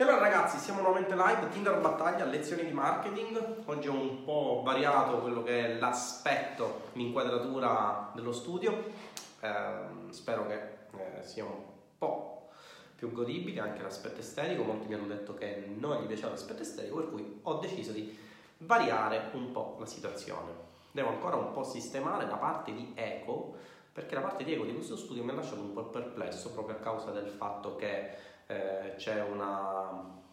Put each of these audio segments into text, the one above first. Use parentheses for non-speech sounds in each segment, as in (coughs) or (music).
E allora ragazzi, siamo nuovamente live, Tinder Battaglia, lezioni di marketing. Oggi ho un po' variato quello che è l'aspetto, l'inquadratura dello studio. Eh, spero che eh, sia un po' più godibile anche l'aspetto estetico. Molti mi hanno detto che non gli piaceva l'aspetto estetico, per cui ho deciso di variare un po' la situazione. Devo ancora un po' sistemare la parte di eco, perché la parte di eco di questo studio mi ha lasciato un po' perplesso proprio a causa del fatto che eh, c'è una,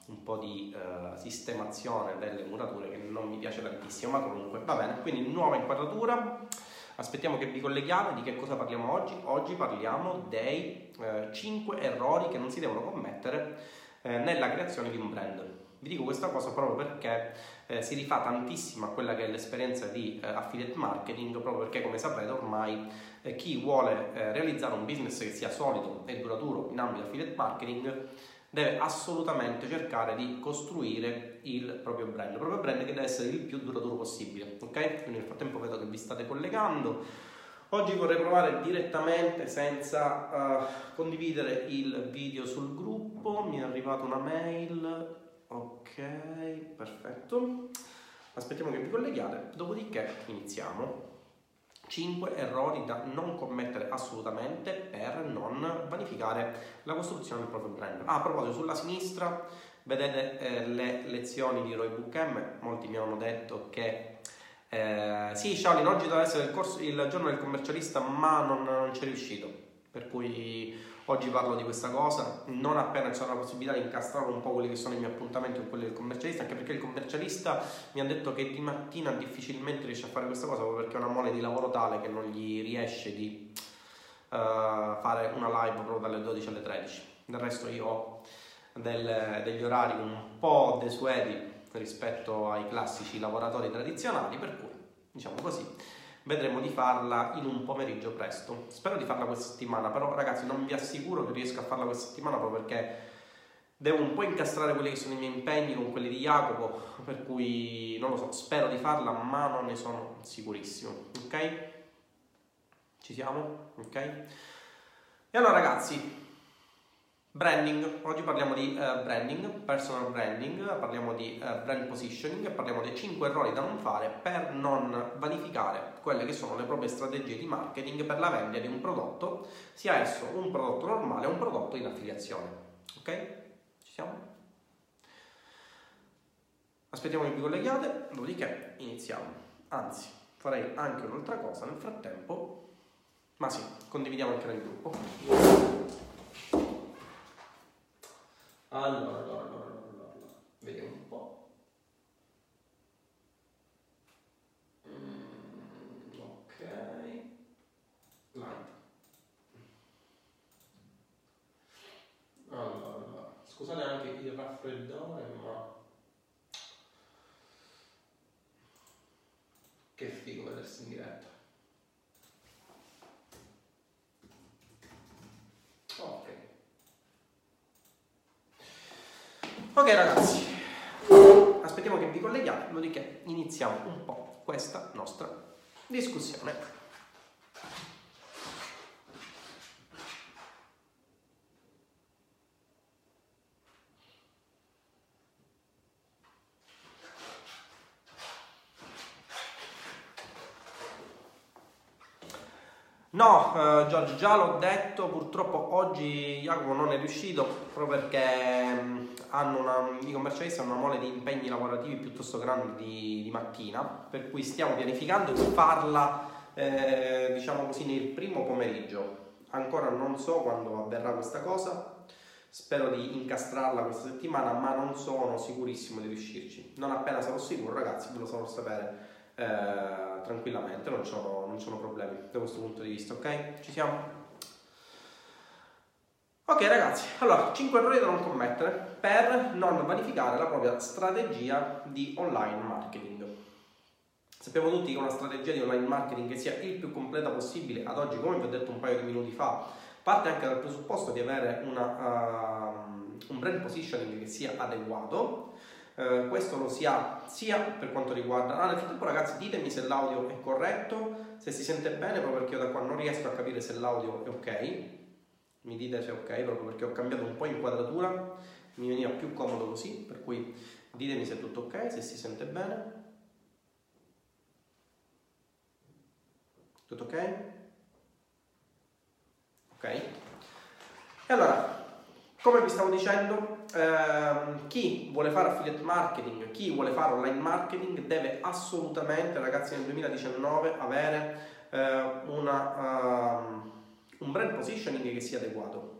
un po' di eh, sistemazione delle murature che non mi piace tantissimo, ma comunque va bene. Quindi nuova inquadratura, aspettiamo che vi colleghiate, di che cosa parliamo oggi? Oggi parliamo dei eh, 5 errori che non si devono commettere eh, nella creazione di un brand. Vi dico questa cosa proprio perché eh, si rifà tantissimo a quella che è l'esperienza di eh, affiliate marketing, proprio perché come sapete ormai eh, chi vuole eh, realizzare un business che sia solido e duraturo in ambito affiliate marketing deve assolutamente cercare di costruire il proprio brand, il proprio brand che deve essere il più duraturo possibile, ok? Quindi nel frattempo vedo che vi state collegando. Oggi vorrei provare direttamente senza uh, condividere il video sul gruppo, mi è arrivata una mail Ok, perfetto. Aspettiamo che vi colleghiate, dopodiché iniziamo. 5 errori da non commettere assolutamente per non vanificare la costruzione del proprio brand. Ah, a proposito, sulla sinistra vedete eh, le lezioni di Roy Book M. Molti mi hanno detto che eh, sì, Shaolin, oggi doveva essere il, corso, il, giorno del commercialista, ma non, non c'è riuscito. Per cui Oggi parlo di questa cosa, non appena c'è la possibilità di incastrare un po' quelli che sono i miei appuntamenti con quelli del commercialista, anche perché il commercialista mi ha detto che di mattina difficilmente riesce a fare questa cosa proprio perché è una mole di lavoro tale che non gli riesce di uh, fare una live proprio dalle 12 alle 13. Del resto io ho del, degli orari un po' desueti rispetto ai classici lavoratori tradizionali, per cui diciamo così vedremo di farla in un pomeriggio presto. Spero di farla questa settimana, però ragazzi non vi assicuro che riesco a farla questa settimana proprio perché devo un po' incastrare quelli che sono i miei impegni con quelli di Jacopo, per cui non lo so, spero di farla, ma non ne sono sicurissimo. Ok? Ci siamo? Ok? E allora ragazzi, Branding, oggi parliamo di uh, branding, personal branding, parliamo di uh, brand positioning, parliamo dei 5 errori da non fare per non vanificare quelle che sono le proprie strategie di marketing per la vendita di un prodotto, sia esso un prodotto normale o un prodotto in affiliazione. Ok? Ci siamo? Aspettiamo che vi colleghiate, dopodiché iniziamo. Anzi, farei anche un'altra cosa nel frattempo, ma sì, condividiamo anche nel gruppo. Allora, allora, allora, allora, vediamo un po'. Mm, ok. Light. Allora, scusate anche il raffreddore, ma... Che figo vedersi in diretta. Ok ragazzi, aspettiamo che vi colleghiate, dopodiché iniziamo un po' questa nostra discussione. No, uh, Giorgio, già l'ho detto, purtroppo oggi Jacopo non è riuscito proprio perché um, hanno una, i commercialisti hanno una mole di impegni lavorativi piuttosto grandi di, di mattina, per cui stiamo pianificando di farla, eh, diciamo così, nel primo pomeriggio. Ancora non so quando avverrà questa cosa, spero di incastrarla questa settimana, ma non sono sicurissimo di riuscirci. Non appena sarò sicuro, ragazzi, ve lo farò sapere eh, tranquillamente, non sono, non sono problemi da questo punto di vista, ok? Ci siamo? Ok ragazzi, allora 5 errori da non commettere per non vanificare la propria strategia di online marketing. Sappiamo tutti che una strategia di online marketing che sia il più completa possibile, ad oggi come vi ho detto un paio di minuti fa, parte anche dal presupposto di avere una, uh, un brand positioning che sia adeguato, eh, questo lo si ha sia per quanto riguarda... Ah, nel frattempo ragazzi ditemi se l'audio è corretto, se si sente bene, proprio perché io da qua non riesco a capire se l'audio è ok. Mi dite se è ok, proprio perché ho cambiato un po' inquadratura mi veniva più comodo così, per cui ditemi se è tutto ok, se si sente bene. Tutto ok? Ok? E allora, come vi stavo dicendo, ehm, chi vuole fare affiliate marketing, chi vuole fare online marketing deve assolutamente, ragazzi, nel 2019 avere eh, una, um, un brand positioning che sia adeguato.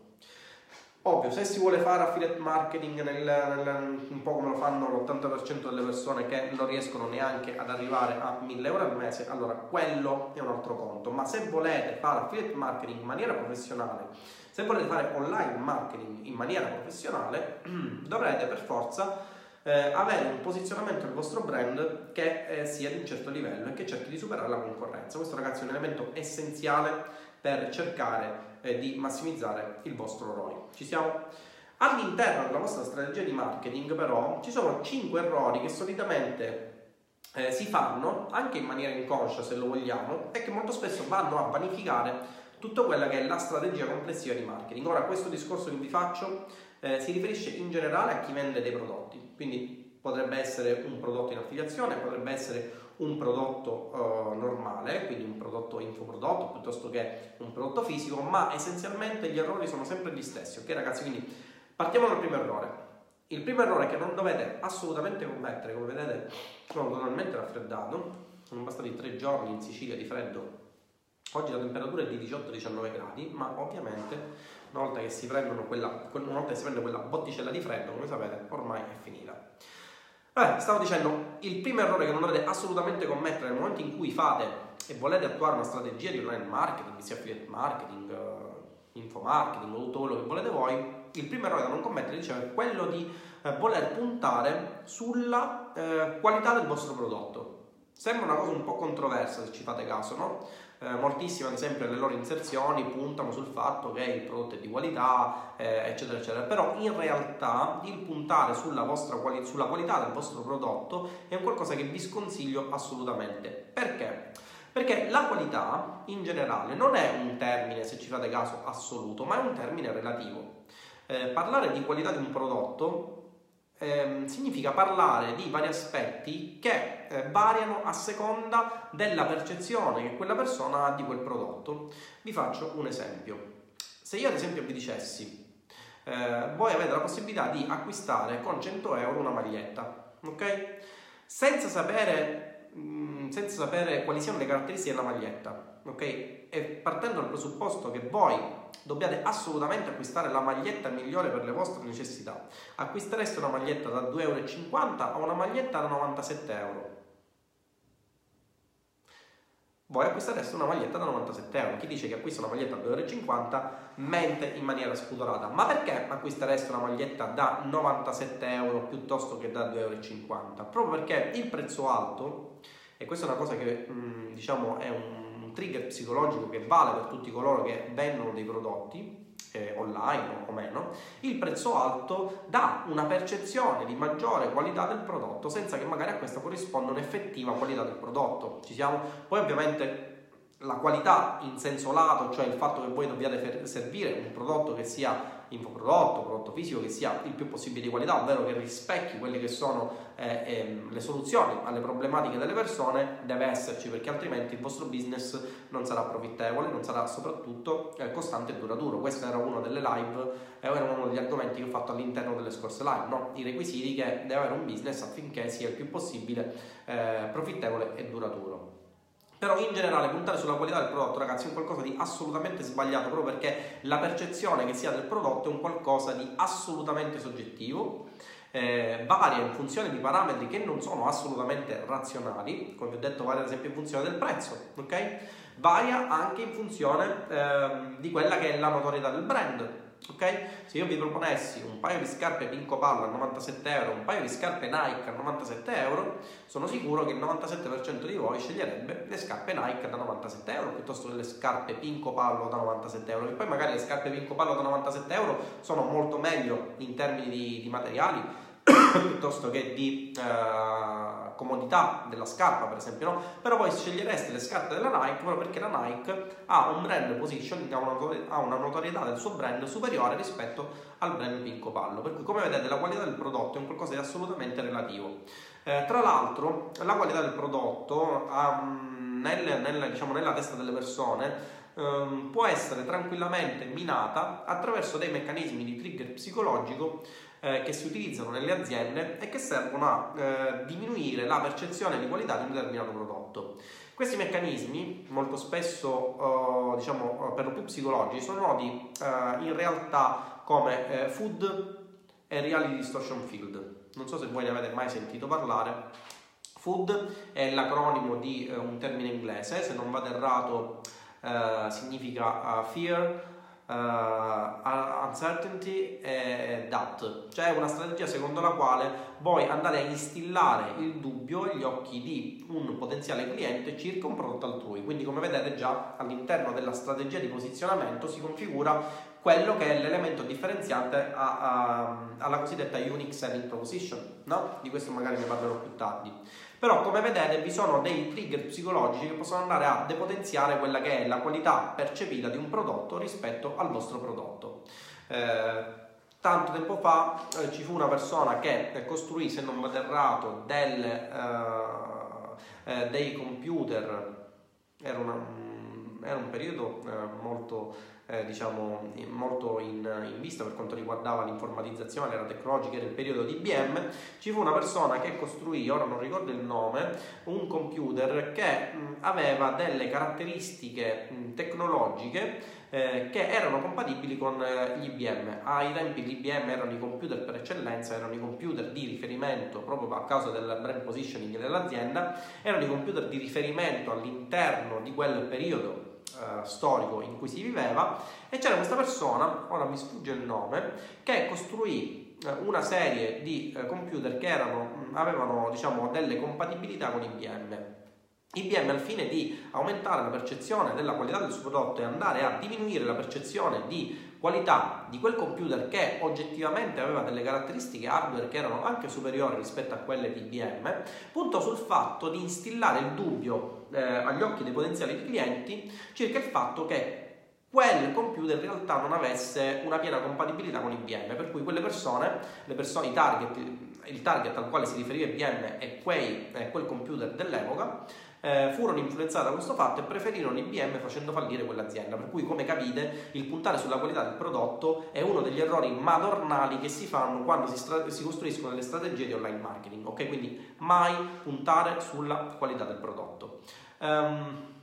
Ovvio, se si vuole fare affiliate marketing nel, nel, un po' come lo fanno l'80% delle persone che non riescono neanche ad arrivare a 1000 euro al mese, allora quello è un altro conto. Ma se volete fare affiliate marketing in maniera professionale, se volete fare online marketing in maniera professionale, (clears throat) dovrete per forza eh, avere un posizionamento del vostro brand che eh, sia di un certo livello e che cerchi di superare la concorrenza. Questo ragazzi è un elemento essenziale per cercare eh, di massimizzare il vostro ROI. Ci siamo? All'interno della vostra strategia di marketing però ci sono 5 errori che solitamente eh, si fanno anche in maniera inconscia se lo vogliamo e che molto spesso vanno a vanificare tutto quella che è la strategia complessiva di marketing. Ora questo discorso che vi faccio eh, si riferisce in generale a chi vende dei prodotti, quindi potrebbe essere un prodotto in affiliazione, potrebbe essere un prodotto uh, normale, quindi un prodotto infoprodotto piuttosto che un prodotto fisico, ma essenzialmente gli errori sono sempre gli stessi, ok ragazzi? Quindi partiamo dal primo errore. Il primo errore che non dovete assolutamente commettere, come vedete sono totalmente raffreddato, sono bastati tre giorni in Sicilia di freddo, oggi la temperatura è di 18-19 gradi, ma ovviamente una volta che si, quella, una volta che si prende quella botticella di freddo, come sapete, ormai è finita. Vabbè, stavo dicendo, il primo errore che non dovete assolutamente commettere nel momento in cui fate e volete attuare una strategia di online marketing, sia affiliate marketing, uh, info marketing o tutto quello che volete voi, il primo errore da non commettere dicevo, è quello di uh, voler puntare sulla uh, qualità del vostro prodotto. Sembra una cosa un po' controversa se ci fate caso, no? eh, moltissime ad esempio le loro inserzioni puntano sul fatto che il prodotto è di qualità, eh, eccetera, eccetera, però in realtà il puntare sulla, quali- sulla qualità del vostro prodotto è un qualcosa che vi sconsiglio assolutamente. Perché? Perché la qualità in generale non è un termine, se ci fate caso, assoluto, ma è un termine relativo. Eh, parlare di qualità di un prodotto eh, significa parlare di vari aspetti che eh, variano a seconda della percezione che quella persona ha di quel prodotto. Vi faccio un esempio. Se io ad esempio vi dicessi, eh, voi avete la possibilità di acquistare con 100 euro una maglietta, ok? Senza sapere, mh, mm, senza sapere quali siano le caratteristiche della maglietta, ok? E partendo dal presupposto che voi dobbiate assolutamente acquistare la maglietta migliore per le vostre necessità. Acquistereste una maglietta da 2,50 euro o una maglietta da 97 euro? Voi acquistereste una maglietta da 97 euro. Chi dice che acquista una maglietta da 2,50 euro mente in maniera spudorata. Ma perché acquistereste una maglietta da 97 euro piuttosto che da 2,50 euro? Proprio perché il prezzo alto, e questa è una cosa che diciamo è un trigger psicologico che vale per tutti coloro che vendono dei prodotti eh, online o meno, il prezzo alto dà una percezione di maggiore qualità del prodotto senza che magari a questa corrisponda un'effettiva qualità del prodotto. Ci siamo? Poi ovviamente la qualità in senso lato, cioè il fatto che voi dobbiate servire un prodotto che sia infoprodotto, prodotto fisico che sia il più possibile di qualità, ovvero che rispecchi quelle che sono eh, eh, le soluzioni alle problematiche delle persone, deve esserci perché altrimenti il vostro business non sarà profittevole, non sarà soprattutto eh, costante e duraturo. Questo era uno delle live, eh, era uno degli argomenti che ho fatto all'interno delle scorse live, no? i requisiti che deve avere un business affinché sia il più possibile eh, profittevole e duraturo. Però in generale puntare sulla qualità del prodotto, ragazzi, è un qualcosa di assolutamente sbagliato, proprio perché la percezione che si ha del prodotto è un qualcosa di assolutamente soggettivo, eh, varia in funzione di parametri che non sono assolutamente razionali, come vi ho detto, varia ad esempio in funzione del prezzo, ok? Varia anche in funzione eh, di quella che è la notorietà del brand, ok? Se io vi proponessi un paio di scarpe Pinco Pallo a 97 euro, un paio di scarpe Nike a 97 euro, sono sicuro che il 97% di voi sceglierebbe le scarpe Nike da 97 euro piuttosto che le scarpe Pinco Pallo da 97 euro. E poi magari le scarpe Pinco Pallo da 97 euro sono molto meglio in termini di, di materiali piuttosto che di uh, comodità della scarpa, per esempio, no? Però poi scegliereste le scarpe della Nike proprio perché la Nike ha un brand positioning, ha una, ha una notorietà del suo brand superiore rispetto al brand Pinco Pallo. Per cui, come vedete, la qualità del prodotto è un qualcosa di assolutamente relativo. Eh, tra l'altro, la qualità del prodotto um, nel, nel, diciamo, nella testa delle persone um, può essere tranquillamente minata attraverso dei meccanismi di trigger psicologico eh, che si utilizzano nelle aziende e che servono a eh, diminuire la percezione di qualità di un determinato prodotto. Questi meccanismi, molto spesso eh, diciamo, per lo più psicologici, sono noti in realtà come food e reality distortion field. Non so se voi ne avete mai sentito parlare. Food è l'acronimo di un termine inglese, se non vado errato significa fear, uh, uncertainty e doubt, cioè una strategia secondo la quale vuoi andare a instillare il dubbio agli occhi di un potenziale cliente circa un prodotto altrui. Quindi come vedete già all'interno della strategia di posizionamento si configura quello che è l'elemento differenziante a, a, alla cosiddetta unique selling proposition, no? Di questo magari ne parlerò più tardi. Però come vedete vi sono dei trigger psicologici che possono andare a depotenziare quella che è la qualità percepita di un prodotto rispetto al vostro prodotto. Eh, tanto tempo fa eh, ci fu una persona che costruì, se non vado errato, del, eh, eh, dei computer, era, una, era un periodo eh, molto eh, diciamo, molto in, in, vista per quanto riguardava l'informatizzazione, la tecnologica del periodo di IBM, ci fu una persona che costruì, ora non ricordo il nome, un computer che mh, aveva delle caratteristiche mh, tecnologiche eh, che erano compatibili con eh, gli IBM. Ai tempi gli IBM erano i computer per eccellenza, erano i computer di riferimento proprio a causa del brand positioning dell'azienda, erano i computer di riferimento all'interno di quel periodo eh, storico in cui si viveva e c'era questa persona, ora mi sfugge il nome, che costruì eh, una serie di eh, computer che erano, avevano diciamo, delle compatibilità con IBM. IBM al fine di aumentare la percezione della qualità del suo prodotto e andare a diminuire la percezione di qualità di quel computer che oggettivamente aveva delle caratteristiche hardware che erano anche superiori rispetto a quelle di IBM, puntò sul fatto di instillare il dubbio eh, agli occhi dei potenziali clienti circa il fatto che quel computer in realtà non avesse una piena compatibilità con IBM, per cui quelle persone, le persone, i target, il target al quale si riferiva IBM e quei, eh, quel computer dell'epoca, eh, furono influenzate da questo fatto e preferirono IBM facendo fallire quell'azienda. Per cui, come capite, il puntare sulla qualità del prodotto è uno degli errori madornali che si fanno quando si, stra- si costruiscono delle strategie di online marketing. Ok, quindi mai puntare sulla qualità del prodotto. Um,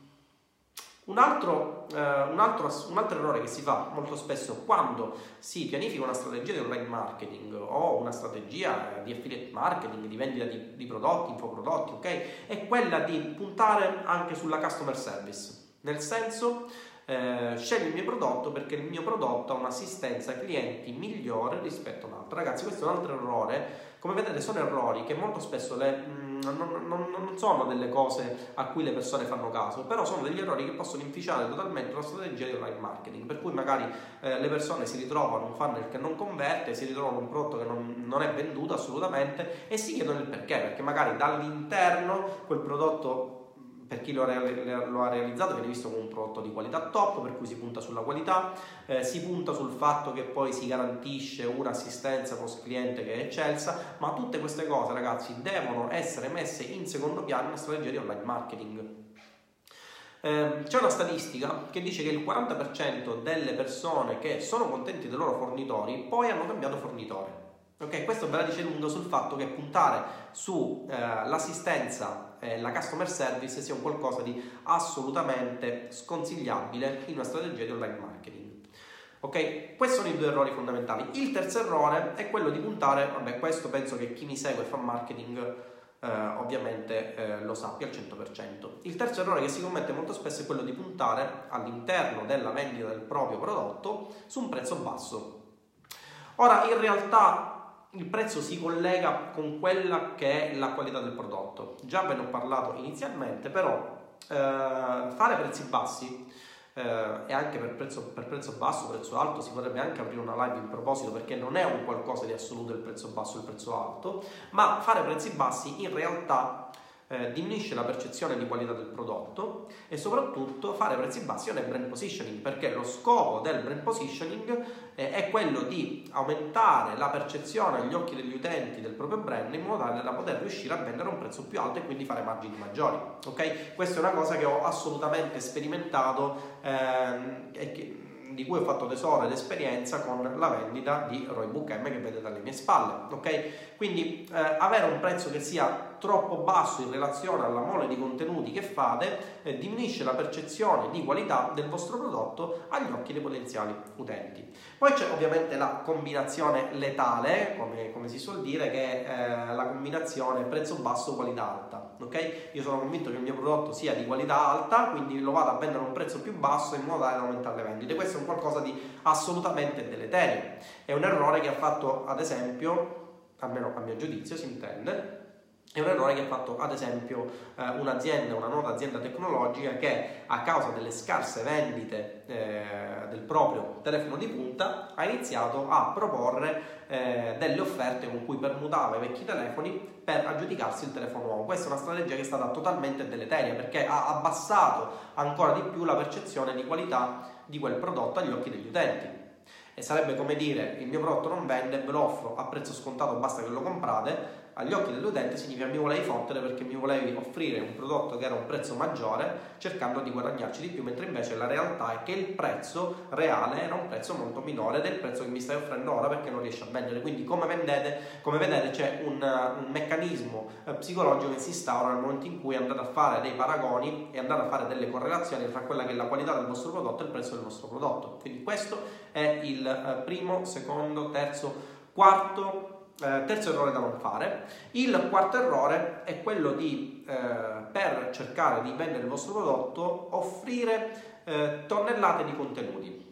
un altro, eh, un, altro, un altro, errore che si fa molto spesso quando si pianifica una strategia di online marketing o una strategia di affiliate marketing, di vendita di, di prodotti, infoprodotti, ok? È quella di puntare anche sulla customer service, nel senso eh, scegli il mio prodotto perché il mio prodotto ha un'assistenza ai clienti migliore rispetto a un altro. Ragazzi, questo è un altro errore. Come vedete, sono errori che molto spesso le, mh, non, non, non, sono delle cose a cui le persone fanno caso, però sono degli errori che possono inficiare totalmente la strategia di online marketing. Per cui magari eh, le persone si ritrovano un funnel che non converte, si ritrovano un prodotto che non, non è venduto assolutamente e si chiedono il perché, perché magari dall'interno quel prodotto per chi lo, ha realizzato viene visto come un prodotto di qualità top, per cui si punta sulla qualità, eh, si punta sul fatto che poi si garantisce un'assistenza post cliente che è eccelsa, ma tutte queste cose ragazzi devono essere messe in secondo piano nella strategia di online marketing. Eh, c'è una statistica che dice che il 40% delle persone che sono contenti dei loro fornitori poi hanno cambiato fornitore. Ok, questo ve la dice lungo sul fatto che puntare sull'assistenza eh, e la customer service sia un qualcosa di assolutamente sconsigliabile in una strategia di online marketing. Ok, questi sono i due errori fondamentali. Il terzo errore è quello di puntare, vabbè, questo penso che chi mi segue e fa marketing eh, ovviamente eh, lo sappia al 100%. Il terzo errore che si commette molto spesso è quello di puntare all'interno della vendita del proprio prodotto su un prezzo basso. Ora, in realtà il prezzo si collega con quella che è la qualità del prodotto. Già ve ne ho parlato inizialmente, però eh, fare prezzi bassi eh, e anche per prezzo, per prezzo basso, prezzo alto, si potrebbe anche aprire una live in proposito perché non è un qualcosa di assoluto il prezzo basso e il prezzo alto, ma fare prezzi bassi in realtà eh, diminuisce la percezione di qualità del prodotto e soprattutto fare prezzi bassi è brand positioning perché lo scopo del brand positioning eh, è quello di aumentare la percezione agli occhi degli utenti del proprio brand in modo tale da poter riuscire a vendere a un prezzo più alto e quindi fare margini maggiori. Ok? Questa è una cosa che ho assolutamente sperimentato ehm, e che di cui ho fatto tesoro ed esperienza con la vendita di Roybook M che vedete alle mie spalle. Ok? Quindi eh, avere un prezzo che sia troppo basso in relazione alla mole di contenuti che fate eh, diminuisce la percezione di qualità del vostro prodotto agli occhi dei potenziali utenti. Poi c'è ovviamente la combinazione letale, come, come si suol dire, che è eh, la combinazione prezzo basso qualità alta. Ok? Io sono convinto che il mio prodotto sia di qualità alta, quindi lo vado a vendere a un prezzo più basso in modo tale da aumentare le vendite. Questo è un qualcosa di assolutamente deleterio. È un errore che ha fatto, ad esempio, almeno a mio giudizio, si intende, è un errore che ha fatto ad esempio eh, un'azienda, una nota azienda tecnologica che a causa delle scarse vendite eh, del proprio telefono di punta ha iniziato a proporre eh, delle offerte con cui permutava i vecchi telefoni per aggiudicarsi il telefono nuovo. Questa è una strategia che è stata totalmente deleteria perché ha abbassato ancora di più la percezione di qualità di quel prodotto agli occhi degli utenti. E sarebbe come dire il mio prodotto non vende, ve lo offro a prezzo scontato, basta che lo comprate agli occhi dell'utente significa mi volevi fottere perché mi volevi offrire un prodotto che era un prezzo maggiore cercando di guadagnarci di più, mentre invece la realtà è che il prezzo reale era un prezzo molto minore del prezzo che mi stai offrendo ora perché non riesci a vendere. Quindi come, vendete, come vedete c'è un, un meccanismo eh, psicologico che si instaura nel momento in cui andate a fare dei paragoni e andate a fare delle correlazioni tra quella che è la qualità del vostro prodotto e il prezzo del vostro prodotto. Quindi questo è il eh, primo, secondo, terzo, quarto eh, terzo errore da non fare. Il quarto errore è quello di, eh, per cercare di vendere il vostro prodotto, offrire eh, tonnellate di contenuti.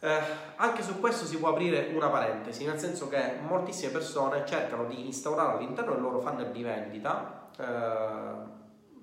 Eh, anche su questo si può aprire una parentesi, nel senso che moltissime persone cercano di instaurare all'interno del loro funnel di vendita eh,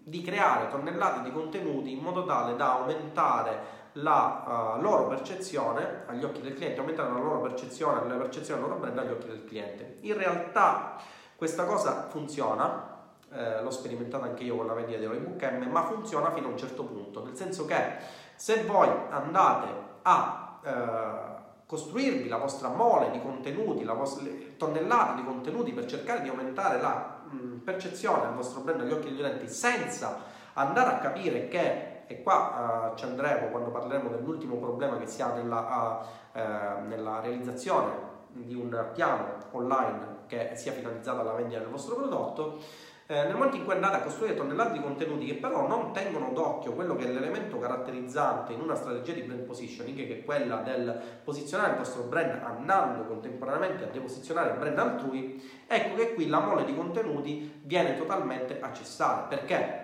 di creare tonnellate di contenuti in modo tale da aumentare la uh, loro percezione agli occhi del cliente, aumentare la loro percezione, la percezione del loro brand agli occhi del cliente. In realtà questa cosa funziona, eh, l'ho sperimentata anche io con la vendita di Roybook M, ma funziona fino a un certo punto, nel senso che se voi andate a eh, costruirvi la vostra mole di contenuti, la vostra tonnellate di contenuti per cercare di aumentare la mh, percezione del vostro brand agli occhi degli utenti senza andare a capire che e qua uh, ci andremo quando parleremo dell'ultimo problema che si ha nella, uh, nella realizzazione di un piano online che sia finalizzato alla vendita del vostro prodotto. Eh, nel momento in cui andate a costruire tonnellate di contenuti che però non tengono d'occhio quello che è l'elemento caratterizzante in una strategia di brand positioning, che è quella del posizionare il vostro brand andando contemporaneamente a deposizionare il brand altrui, ecco che qui la mole di contenuti viene totalmente a cessare. Perché?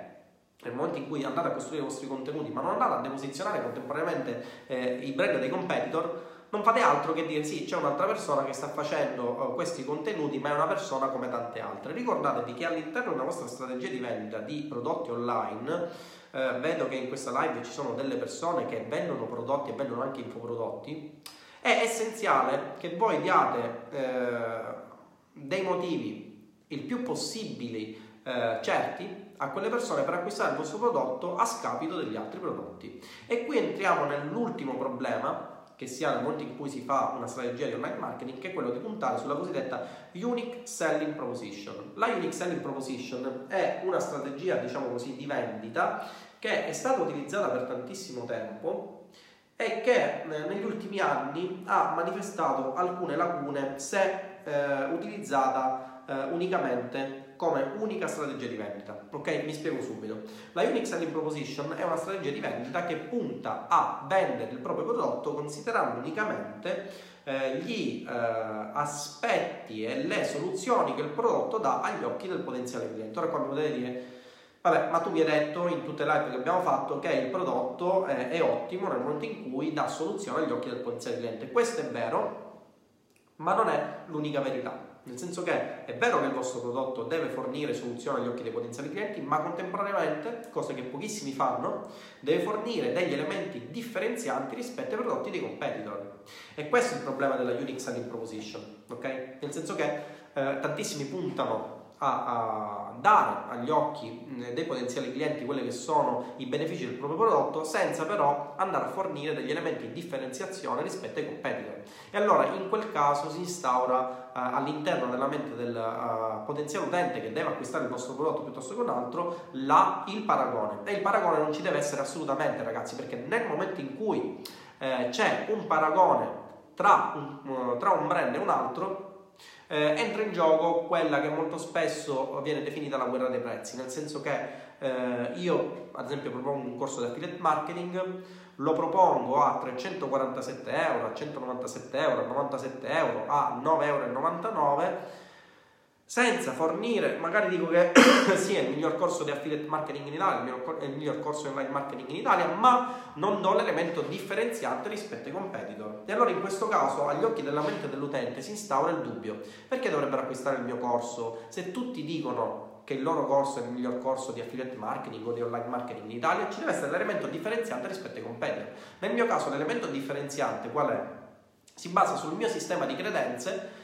Nel momento in cui andate a costruire i vostri contenuti, ma non andate a deposizionare contemporaneamente eh, i brand dei competitor, non fate altro che dire sì, c'è un'altra persona che sta facendo uh, questi contenuti, ma è una persona come tante altre. Ricordatevi che all'interno della vostra strategia di vendita di prodotti online, eh, vedo che in questa live ci sono delle persone che vendono prodotti e vendono anche infoprodotti, è essenziale che voi diate eh, dei motivi il più possibili eh, certi a quelle persone per acquistare il vostro prodotto a scapito degli altri prodotti. E qui entriamo nell'ultimo problema che si ha nel momento in cui si fa una strategia di online marketing, che è quello di puntare sulla cosiddetta Unique Selling Proposition. La Unique Selling Proposition è una strategia, diciamo così, di vendita che è stata utilizzata per tantissimo tempo e che eh, negli ultimi anni ha manifestato alcune lacune se eh, utilizzata eh, unicamente come unica strategia di vendita. Ok? Mi spiego subito. La Unique Selling Proposition è una strategia di vendita che punta a vendere il proprio prodotto considerando unicamente eh, gli eh, aspetti e le soluzioni che il prodotto dà agli occhi del potenziale cliente. Ora qua mi potete dire Vabbè, ma tu mi hai detto in tutte le live che abbiamo fatto che il prodotto è, è ottimo nel momento in cui dà soluzione agli occhi del potenziale cliente. Questo è vero, ma non è l'unica verità. Nel senso che è vero che il vostro prodotto deve fornire soluzioni agli occhi dei potenziali clienti, ma contemporaneamente, cosa che pochissimi fanno, deve fornire degli elementi differenzianti rispetto ai prodotti dei competitor. E questo è il problema della unique selling proposition, ok? Nel senso che eh, tantissimi puntano a, a, dare agli occhi dei potenziali clienti quelli che sono i benefici del proprio prodotto senza però andare a fornire degli elementi di differenziazione rispetto ai competitor. E allora in quel caso si instaura uh, all'interno della mente del uh, potenziale utente che deve acquistare il vostro prodotto piuttosto che un altro la, il paragone. E il paragone non ci deve essere assolutamente ragazzi perché nel momento in cui eh, c'è un paragone tra un, uh, tra un brand e un altro eh, entra in gioco quella che molto spesso viene definita la guerra dei prezzi, nel senso che eh, io ad esempio propongo un corso di affiliate marketing, lo propongo a 347 euro, a 197 euro, a 97 euro, a 9,99 euro senza fornire, magari dico che (coughs) sì, è il miglior corso di affiliate marketing in Italia, miglior, il miglior corso di online marketing in Italia, ma non do l'elemento differenziante rispetto ai competitor. E allora in questo caso, agli occhi della mente dell'utente, si instaura il dubbio: perché dovrebbero acquistare il mio corso se tutti dicono che il loro corso è il miglior corso di affiliate marketing o di online marketing in Italia? Ci deve essere l'elemento differenziante rispetto ai competitor. Nel mio caso, l'elemento differenziante qual è? Si basa sul mio sistema di credenze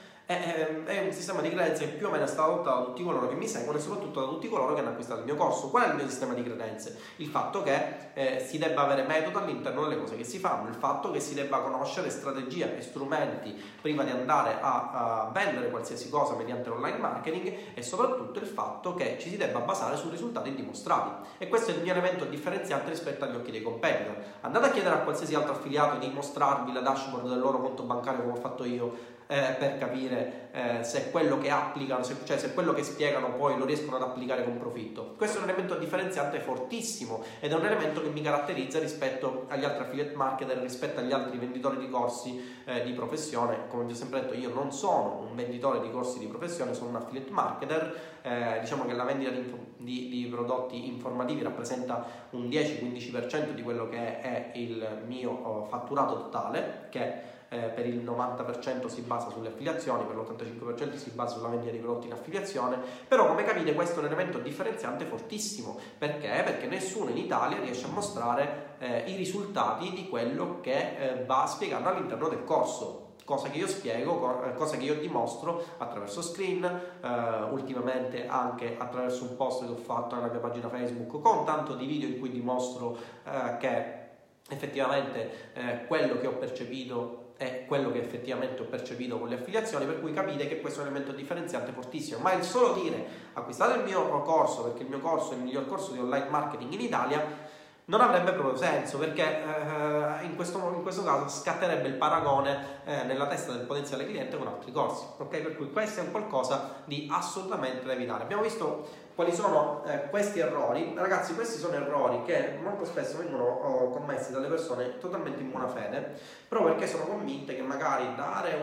è, un sistema di credenze che più o meno è stato adottato da tutti coloro che mi seguono e soprattutto da tutti coloro che hanno acquistato il mio corso. Qual è il mio sistema di credenze? Il fatto che eh, si debba avere metodo all'interno delle cose che si fanno, il fatto che si debba conoscere strategie e strumenti prima di andare a, a vendere qualsiasi cosa mediante l'online marketing e soprattutto il fatto che ci si debba basare su risultati dimostrati. E questo è il mio elemento differenziante rispetto agli occhi dei competitor. Andate a chiedere a qualsiasi altro affiliato di mostrarvi la dashboard del loro conto bancario come ho fatto io eh, per capire eh, se quello che applicano, se, cioè se quello che spiegano poi lo riescono ad applicare con profitto. Questo è un elemento differenziante fortissimo ed è un elemento che mi caratterizza rispetto agli altri affiliate marketer, rispetto agli altri venditori di corsi eh, di professione. Come vi ho sempre detto, io non sono un venditore di corsi di professione, sono un affiliate marketer. Eh, diciamo che la vendita di, di, di prodotti informativi rappresenta un 10-15% di quello che è il mio oh, fatturato totale, che eh, per il 90% si basa sulle affiliazioni, per l'85% si basa sulla vendita di prodotti in affiliazione, però come capite questo è un elemento differenziante fortissimo, perché? Perché nessuno in Italia riesce a mostrare eh, i risultati di quello che eh, va spiegando all'interno del corso cosa che io spiego, eh, cosa che io dimostro attraverso screen, eh, ultimamente anche attraverso un post che ho fatto nella mia pagina Facebook con tanto di video in cui dimostro eh, che effettivamente eh, quello che ho percepito è quello che effettivamente ho percepito con le affiliazioni, per cui capite che questo è un elemento differenziante fortissimo. Ma il solo dire acquistate il mio corso perché il mio corso è il miglior corso di online marketing in Italia non avrebbe proprio senso perché eh, in, questo, in, questo, caso scatterebbe il paragone eh, nella testa del potenziale cliente con altri corsi. Ok? Per cui questo è un qualcosa di assolutamente da evitare. Abbiamo visto quali sono eh, questi errori? Ragazzi, questi sono errori che molto spesso vengono oh, commessi dalle persone totalmente in buona fede, proprio perché sono convinte che magari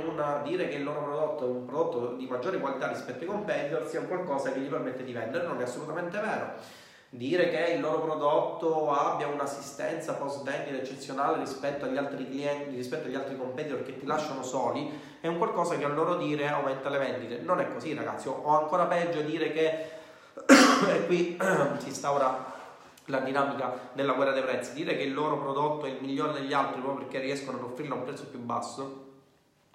una, dire che il loro prodotto è un prodotto di maggiore qualità rispetto ai competitor sia un qualcosa che gli permette di vendere, non è assolutamente vero. Dire che il loro prodotto abbia un'assistenza post vendita eccezionale rispetto agli altri clienti, rispetto agli altri competitor che ti lasciano soli, è un qualcosa che a loro dire aumenta le vendite. Non è così, ragazzi. O ancora peggio dire che e qui (clears throat) si instaura la dinamica della guerra dei prezzi. Dire che il loro prodotto è il migliore degli altri proprio perché riescono ad offrirlo a un prezzo più basso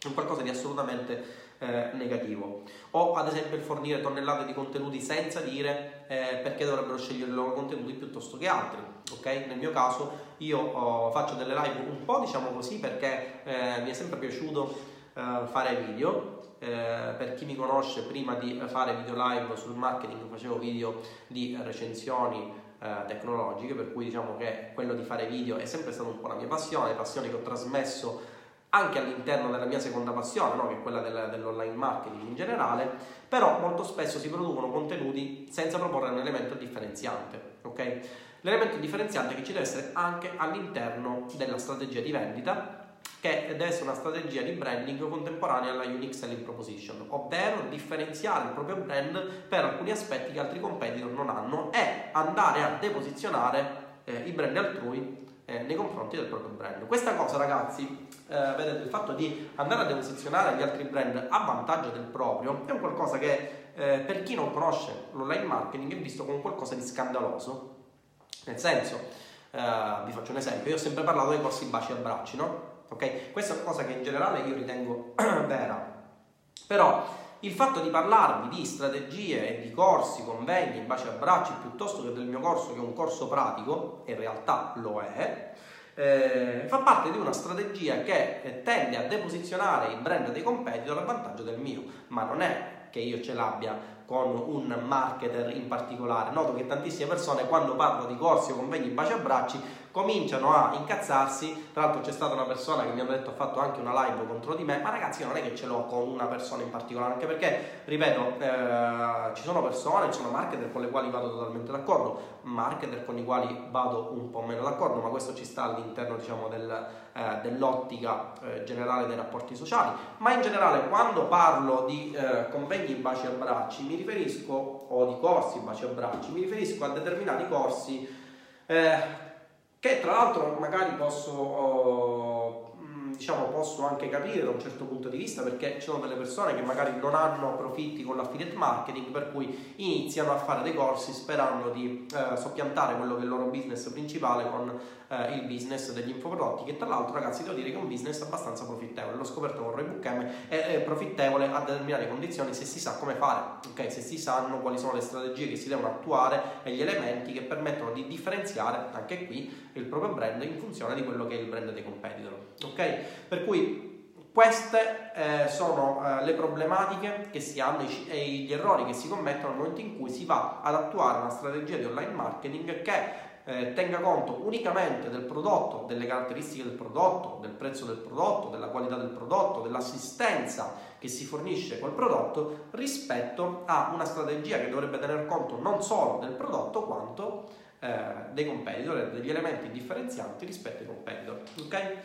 è qualcosa di assolutamente eh, negativo. O ad esempio il fornire tonnellate di contenuti senza dire eh, perché dovrebbero scegliere i loro contenuti piuttosto che altri. Okay? Nel mio caso io oh, faccio delle live un po' diciamo così perché eh, mi è sempre piaciuto eh, fare video eh, per chi mi conosce, prima di fare video live sul marketing facevo video di recensioni eh, tecnologiche, per cui diciamo che quello di fare video è sempre stata un po' la mia passione, passione che ho trasmesso anche all'interno della mia seconda passione, no? che è quella del, dell'online marketing in generale, però molto spesso si producono contenuti senza proporre un elemento differenziante. Okay? L'elemento differenziante che ci deve essere anche all'interno della strategia di vendita che deve essere una strategia di branding contemporanea alla unique selling proposition, ovvero differenziare il proprio brand per alcuni aspetti che altri competitor non hanno e andare a deposizionare eh, i brand altrui eh, nei confronti del proprio brand. Questa cosa, ragazzi, eh, vedete, il fatto di andare a deposizionare gli altri brand a vantaggio del proprio è un qualcosa che eh, per chi non conosce l'online marketing è visto come qualcosa di scandaloso. Nel senso, eh, vi faccio un esempio, io ho sempre parlato dei corsi baci e abbracci, no? Ok? Questa è una cosa che in generale io ritengo (clears throat) vera. Però il fatto di parlarvi di strategie e di corsi, convegni, baci e abbracci, piuttosto che del mio corso che è un corso pratico, e in realtà lo è, eh, fa parte di una strategia che tende a deposizionare il brand dei competitor a vantaggio del mio, ma non è che io ce l'abbia con un marketer in particolare. Noto che tantissime persone quando parlo di corsi o convegni baci e abbracci cominciano a incazzarsi. Tra l'altro c'è stata una persona che mi ha detto ha fatto anche una live contro di me, ma ragazzi non è che ce l'ho con una persona in particolare, anche perché, ripeto, eh, ci sono persone, ci sono marketer con le quali vado totalmente d'accordo, marketer con i quali vado un po' meno d'accordo, ma questo ci sta all'interno diciamo, del, eh, dell'ottica eh, generale dei rapporti sociali. Ma in generale quando parlo di eh, convegni baci e abbracci mi riferisco, o di corsi baci e abbracci, mi riferisco a determinati corsi eh, che tra l'altro magari posso, oh, diciamo, posso anche capire da un certo punto di vista perché ci sono delle persone che magari non hanno profitti con l'affiliate marketing per cui iniziano a fare dei corsi sperando di eh, soppiantare quello che è il loro business principale con eh, il business degli infoprodotti che tra l'altro ragazzi devo dire che è un business abbastanza profittevole. L'ho scoperto con Roy Book M è, è profittevole a determinate condizioni se si sa come fare ok? Se si sanno quali sono le strategie che si devono attuare e gli elementi che permettono di differenziare anche qui il proprio brand in funzione di quello che è il brand dei competitor ok per cui queste eh, sono eh, le problematiche che si hanno e gli errori che si commettono nel momento in cui si va ad attuare una strategia di online marketing che eh, tenga conto unicamente del prodotto, delle caratteristiche del prodotto, del prezzo del prodotto, della qualità del prodotto, dell'assistenza che si fornisce col prodotto rispetto a una strategia che dovrebbe tener conto non solo del prodotto quanto eh, dei competitor e degli elementi differenzianti rispetto ai competitor. Ok?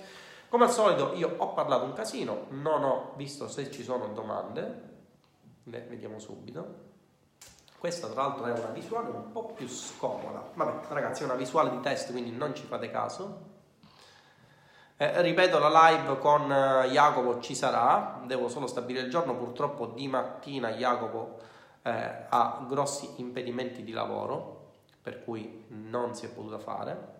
Come al solito io ho parlato un casino, non ho visto se ci sono domande, le vediamo subito. Questa tra l'altro è una visuale un po' più scomoda. Vabbè, ragazzi, è una visuale di test, quindi non ci fate caso. Eh, ripeto, la live con eh, Jacopo ci sarà, devo solo stabilire il giorno, purtroppo di mattina Jacopo eh, ha grossi impedimenti di lavoro, per cui non si è potuta fare.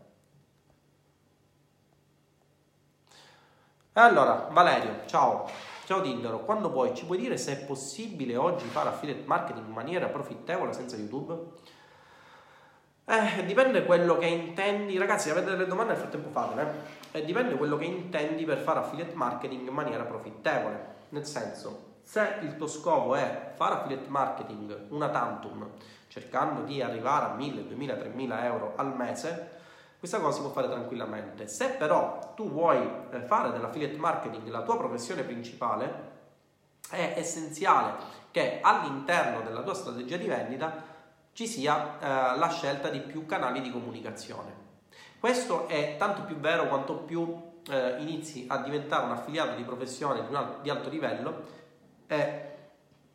Allora, Valerio, ciao. Ciao Tindaro, quando vuoi ci puoi dire se è possibile oggi fare affiliate marketing in maniera profittevole senza YouTube? Eh, dipende quello che intendi, ragazzi, avete delle domande nel frattempo fatele, eh, dipende quello che intendi per fare affiliate marketing in maniera profittevole, nel senso, se il tuo scopo è fare affiliate marketing una tantum, cercando di arrivare a 1000, 2000, 3000 euro al mese, questa cosa si può fare tranquillamente. Se però tu vuoi eh, fare dell'affiliate marketing la tua professione principale, è essenziale che all'interno della tua strategia di vendita ci sia eh, la scelta di più canali di comunicazione. Questo è tanto più vero quanto più eh, inizi a diventare un affiliato di professione di, un, di alto livello e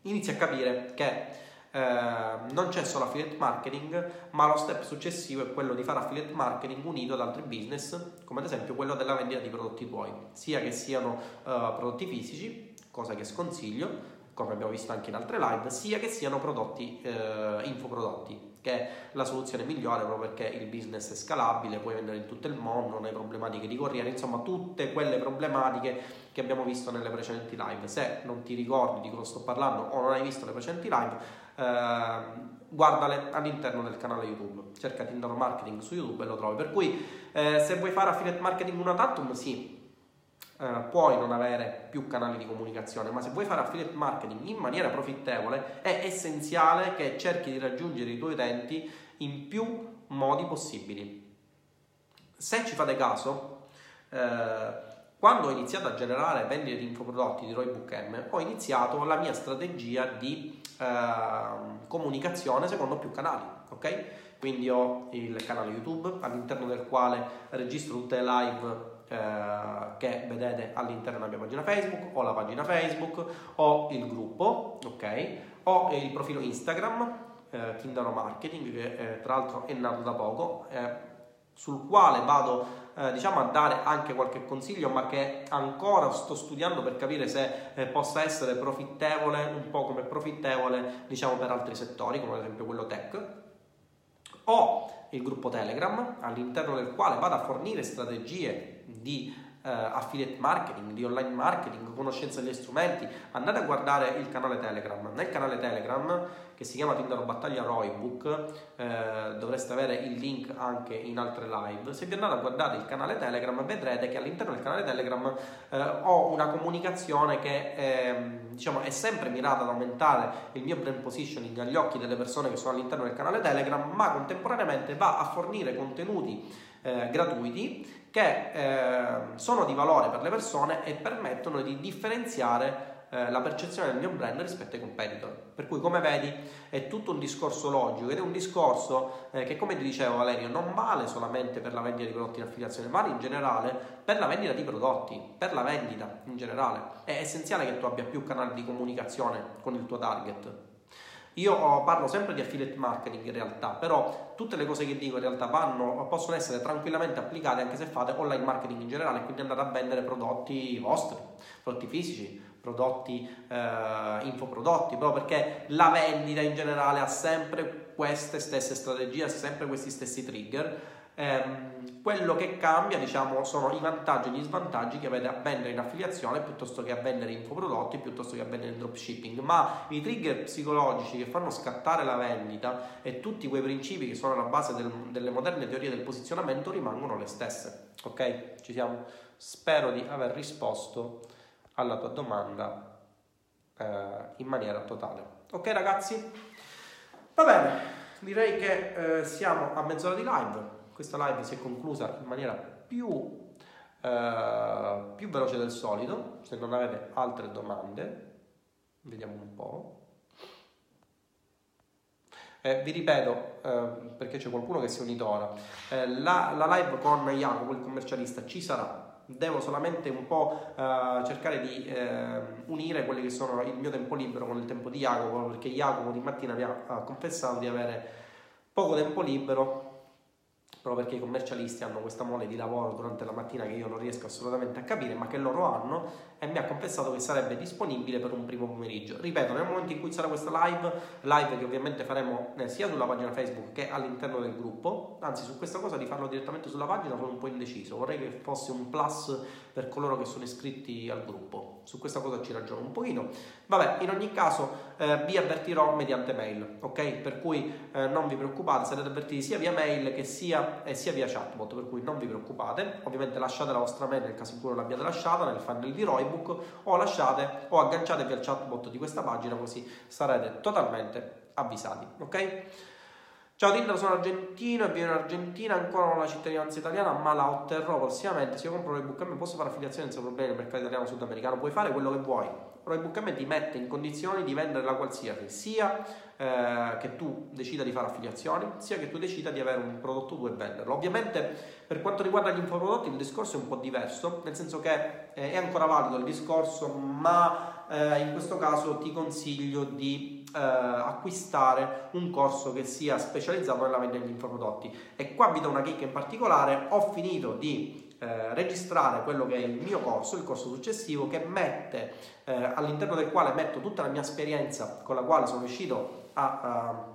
inizi a capire che Ehm, non c'è solo affiliate marketing, ma lo step successivo è quello di fare affiliate marketing unito ad altri business, come ad esempio quello della vendita di prodotti tuoi, sia che siano uh, prodotti fisici, cosa che sconsiglio, come abbiamo visto anche in altre live, sia che siano prodotti, uh, infoprodotti, che è la soluzione migliore proprio perché il business è scalabile, puoi vendere in tutto il mondo, non hai problematiche di corriere, insomma tutte quelle problematiche che abbiamo visto nelle precedenti live. Se non ti ricordi di cosa sto parlando o non hai visto le precedenti live, eh, guardale all'interno del canale YouTube, cerca Tinder Marketing su YouTube e lo trovi. Per cui eh, se vuoi fare affiliate marketing una tantum, sì, eh, puoi non avere più canali di comunicazione, ma se vuoi fare affiliate marketing in maniera profittevole è essenziale che cerchi di raggiungere i tuoi utenti in più modi possibili. Se ci fate caso, eh, quando ho iniziato a generare vendite di infoprodotti di Roybook M, ho iniziato la mia strategia di eh, comunicazione secondo più canali, ok? Quindi ho il canale YouTube all'interno del quale registro tutte le live eh, che vedete all'interno della mia pagina Facebook, ho la pagina Facebook, ho il gruppo, ok? Ho il profilo Instagram, eh, Tindaro Marketing, che eh, tra l'altro è nato da poco. Eh, sul quale vado eh, diciamo a dare anche qualche consiglio, ma che ancora sto studiando per capire se eh, possa essere profittevole, un po' come profittevole, diciamo per altri settori, come ad esempio quello tech. Ho il gruppo Telegram, all'interno del quale vado a fornire strategie di eh, affiliate marketing, di online marketing, conoscenza degli strumenti, andate a guardare il canale Telegram. Nel canale Telegram, che si chiama Tinder Battaglia Roybook, eh, dovreste avere il link anche in altre live. Se vi andate a guardare il canale Telegram, vedrete che all'interno del canale Telegram eh, ho una comunicazione che ehm, diciamo, è sempre mirata ad aumentare il mio brand positioning agli occhi delle persone che sono all'interno del canale Telegram, ma contemporaneamente va a fornire contenuti eh, gratuiti che eh, sono di valore per le persone e permettono di differenziare eh, la percezione del mio brand rispetto ai competitor. Per cui, come vedi, è tutto un discorso logico ed è un discorso eh, che, come ti dicevo Valerio, non vale solamente per la vendita di prodotti in affiliazione, vale in generale per la vendita di prodotti, per la vendita in generale. È essenziale che tu abbia più canali di comunicazione con il tuo target io oh, parlo sempre di affiliate marketing in realtà, però tutte le cose che dico in realtà vanno, possono essere tranquillamente applicate anche se fate online marketing in generale, quindi andate a vendere prodotti vostri, prodotti fisici, prodotti, eh, infoprodotti, proprio perché la vendita in generale ha sempre queste stesse strategie, ha sempre questi stessi trigger Ehm, quello che cambia, diciamo, sono i vantaggi e gli svantaggi che avete a vendere in affiliazione piuttosto che a vendere infoprodotti, piuttosto che a vendere in dropshipping. Ma i trigger psicologici che fanno scattare la vendita e tutti quei principi che sono alla base del, delle moderne teorie del posizionamento rimangono le stesse. Ok? Ci siamo? Spero di aver risposto alla tua domanda eh, in maniera totale. Ok ragazzi? Va bene, direi che eh, siamo a mezz'ora di live questa live si è conclusa in maniera più, eh, più veloce del solito. Se non avete altre domande, vediamo un po'. Eh, vi ripeto, eh, perché c'è qualcuno che si è unito ora, eh, la, la, live con Jacopo, il commercialista, ci sarà. Devo solamente un po' eh, cercare di eh, unire quelli che sono il mio tempo libero con il tempo di Jacopo, perché Jacopo di mattina mi ha confessato di avere poco tempo libero proprio perché i commercialisti hanno questa mole di lavoro durante la mattina che io non riesco assolutamente a capire, ma che loro hanno, e mi ha confessato che sarebbe disponibile per un primo pomeriggio. Ripeto, nel momento in cui sarà questa live, live che ovviamente faremo eh, sia sulla pagina Facebook che all'interno del gruppo, anzi su questa cosa di farlo direttamente sulla pagina sono un po' indeciso, vorrei che fosse un plus per coloro che sono iscritti al gruppo, su questa cosa ci ragiono un pochino. Vabbè, in ogni caso eh, vi avvertirò mediante mail, ok? Per cui eh, non vi preoccupate, sarete avvertiti sia via mail che sia, eh, sia via chatbot, per cui non vi preoccupate, ovviamente lasciate la vostra mail nel caso in cui non l'abbiate lasciata nel funnel di Roy ebook o lasciate o agganciatevi al chatbot di questa pagina così sarete totalmente avvisati, ok? Ciao Tinder, sono argentino e vivo in Argentina, ancora non ho la cittadinanza italiana, ma la otterrò prossimamente. Se io compro M posso fare affiliazione senza problemi nel mercato italiano sudamericano, puoi fare quello che vuoi. M ti mette in condizioni di vendere la qualsiasi, sia eh, che tu decida di fare affiliazioni, sia che tu decida di avere un prodotto tuo e venderlo. Ovviamente per quanto riguarda gli infoprodotti il discorso è un po' diverso, nel senso che eh, è ancora valido il discorso, ma eh, in questo caso ti consiglio di eh, acquistare un corso che sia specializzato nella vendita degli infoprodotti. E qua vi do una chicca in particolare, ho finito di eh, registrare quello che è il mio corso, il corso successivo, che mette eh, all'interno del quale metto tutta la mia esperienza con la quale sono riuscito a, a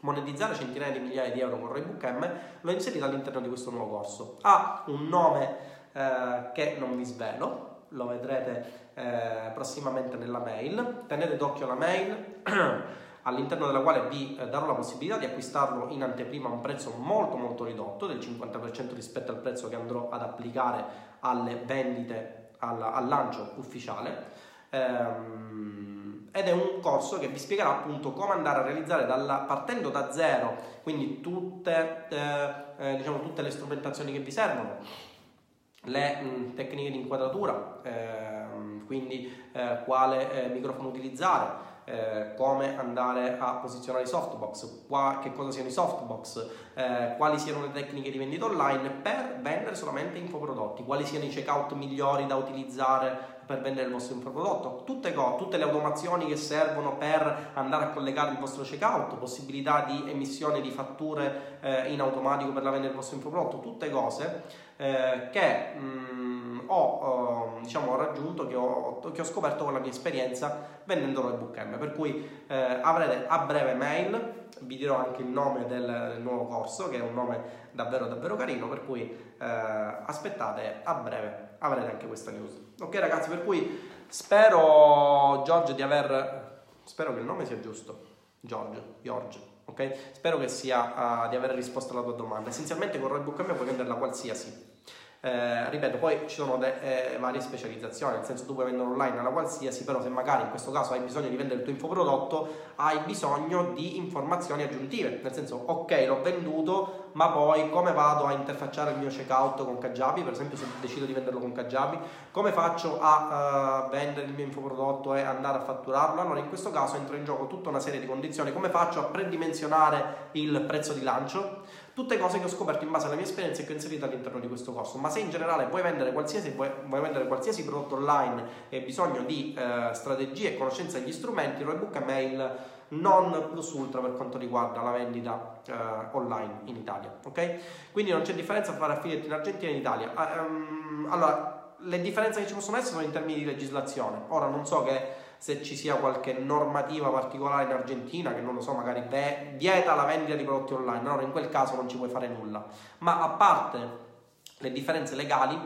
monetizzare centinaia di migliaia di euro con Roybook M, l'ho inserito all'interno di questo nuovo corso. Ha un nome eh, che non vi svelo, lo vedrete eh, prossimamente nella mail. Tenete d'occhio la mail. (clears throat) all'interno della quale vi eh, darò la possibilità di acquistarlo in anteprima a un prezzo molto molto ridotto del 50% rispetto al prezzo che andrò ad applicare alle vendite al, al lancio ufficiale ehm, ed è un corso che vi spiegherà appunto come andare a realizzare dalla, partendo da zero, quindi tutte, eh, eh, diciamo, tutte le strumentazioni che vi servono, le mh, tecniche di inquadratura, eh, quindi eh, quale eh, microfono utilizzare, eh, come andare a posizionare i softbox, qua, che cosa siano i softbox, eh, quali siano le tecniche di vendita online per vendere solamente infoprodotti, quali siano i checkout migliori da utilizzare per vendere il vostro infoprodotto, tutte, co- tutte le automazioni che servono per andare a collegare il vostro checkout, possibilità di emissione di fatture eh, in automatico per la vendita del vostro infoprodotto, tutte cose eh, che mh, mm, ho, eh, diciamo, ho raggiunto, che ho, che ho, scoperto con la mia esperienza vendendo Roybook M, per cui eh, avrete a breve mail, vi dirò anche il nome del, del, nuovo corso, che è un nome davvero davvero carino, per cui eh, aspettate a breve avrete anche questa news. Ok ragazzi, per cui spero Giorgio di aver... spero che il nome sia giusto. Giorgio, Giorgio, ok? Spero che sia uh, di aver risposto alla tua domanda. Essenzialmente con Roybook M puoi venderla qualsiasi eh, ripeto, poi ci sono de, eh, varie specializzazioni, nel senso tu puoi vendere online alla qualsiasi, però se magari in questo caso hai bisogno di vendere il tuo infoprodotto, hai bisogno di informazioni aggiuntive, nel senso ok l'ho venduto, ma poi come vado a interfacciare il mio checkout con Kajabi, per esempio se decido di venderlo con Kajabi, come faccio a uh, vendere il mio infoprodotto e andare a fatturarlo? Allora in questo caso entra in gioco tutta una serie di condizioni, come faccio a predimensionare il prezzo di lancio? Tutte cose che ho scoperto in base alla mia esperienza e che ho inserito all'interno di questo corso. Ma se in generale vuoi vendere qualsiasi, vuoi, vuoi vendere qualsiasi prodotto online e hai bisogno di eh, strategie e conoscenza degli strumenti, Roybook Mail non plus ultra per quanto riguarda la vendita eh, online in Italia. Ok? Quindi non c'è differenza tra affiliate in Argentina e in Italia. Um, allora, le differenze che ci possono essere sono in termini di legislazione. Ora non so che se ci sia qualche normativa particolare in Argentina che non lo so, magari vieta la vendita di prodotti online, allora in quel caso non ci puoi fare nulla. Ma a parte le differenze legali,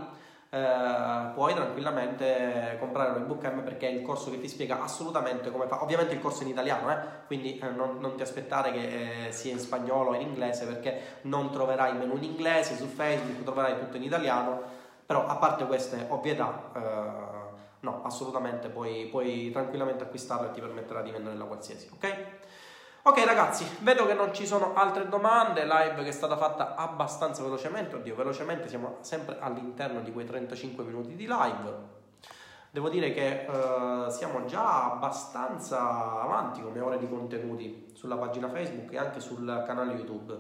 eh, puoi tranquillamente comprare l'ebook M perché è il corso che ti spiega assolutamente come fa. Ovviamente il corso è in italiano, eh? quindi eh, non, non, ti aspettare che eh, sia in spagnolo o in inglese perché non troverai il menu in inglese su Facebook, troverai tutto in italiano. Però a parte queste ovvietà eh, No, assolutamente, puoi, puoi tranquillamente acquistarlo e ti permetterà di venderla qualsiasi, ok? Ok ragazzi, vedo che non ci sono altre domande, live che è stata fatta abbastanza velocemente, oddio, velocemente siamo sempre all'interno di quei 35 minuti di live. Devo dire che uh, siamo già abbastanza avanti come ore di contenuti sulla pagina Facebook e anche sul canale YouTube.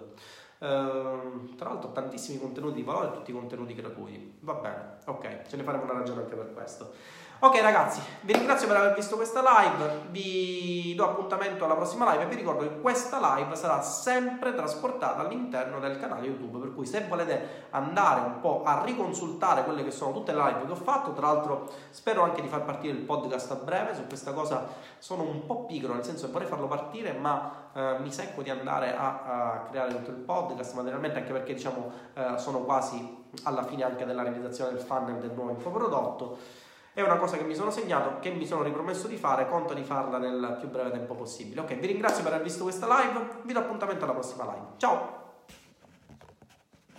Uh, tra l'altro tantissimi contenuti di valore, tutti contenuti gratuiti. Va bene, ok, ce ne faremo una ragione anche per questo. Ok ragazzi, vi ringrazio per aver visto questa live, vi do appuntamento alla prossima live e vi ricordo che questa live sarà sempre trasportata all'interno del canale YouTube, per cui se volete andare un po' a riconsultare quelle che sono tutte le live che ho fatto, tra l'altro spero anche di far partire il podcast a breve, su questa cosa sono un po' pigro, nel senso che vorrei farlo partire, ma eh, mi secco di andare a, a, creare tutto il podcast materialmente, anche perché diciamo eh, sono quasi alla fine anche della realizzazione del funnel del nuovo infoprodotto. È una cosa che mi sono segnato, che mi sono ripromesso di fare, conto di farla nel più breve tempo possibile. Ok, vi ringrazio per aver visto questa live, vi do appuntamento alla prossima live. Ciao!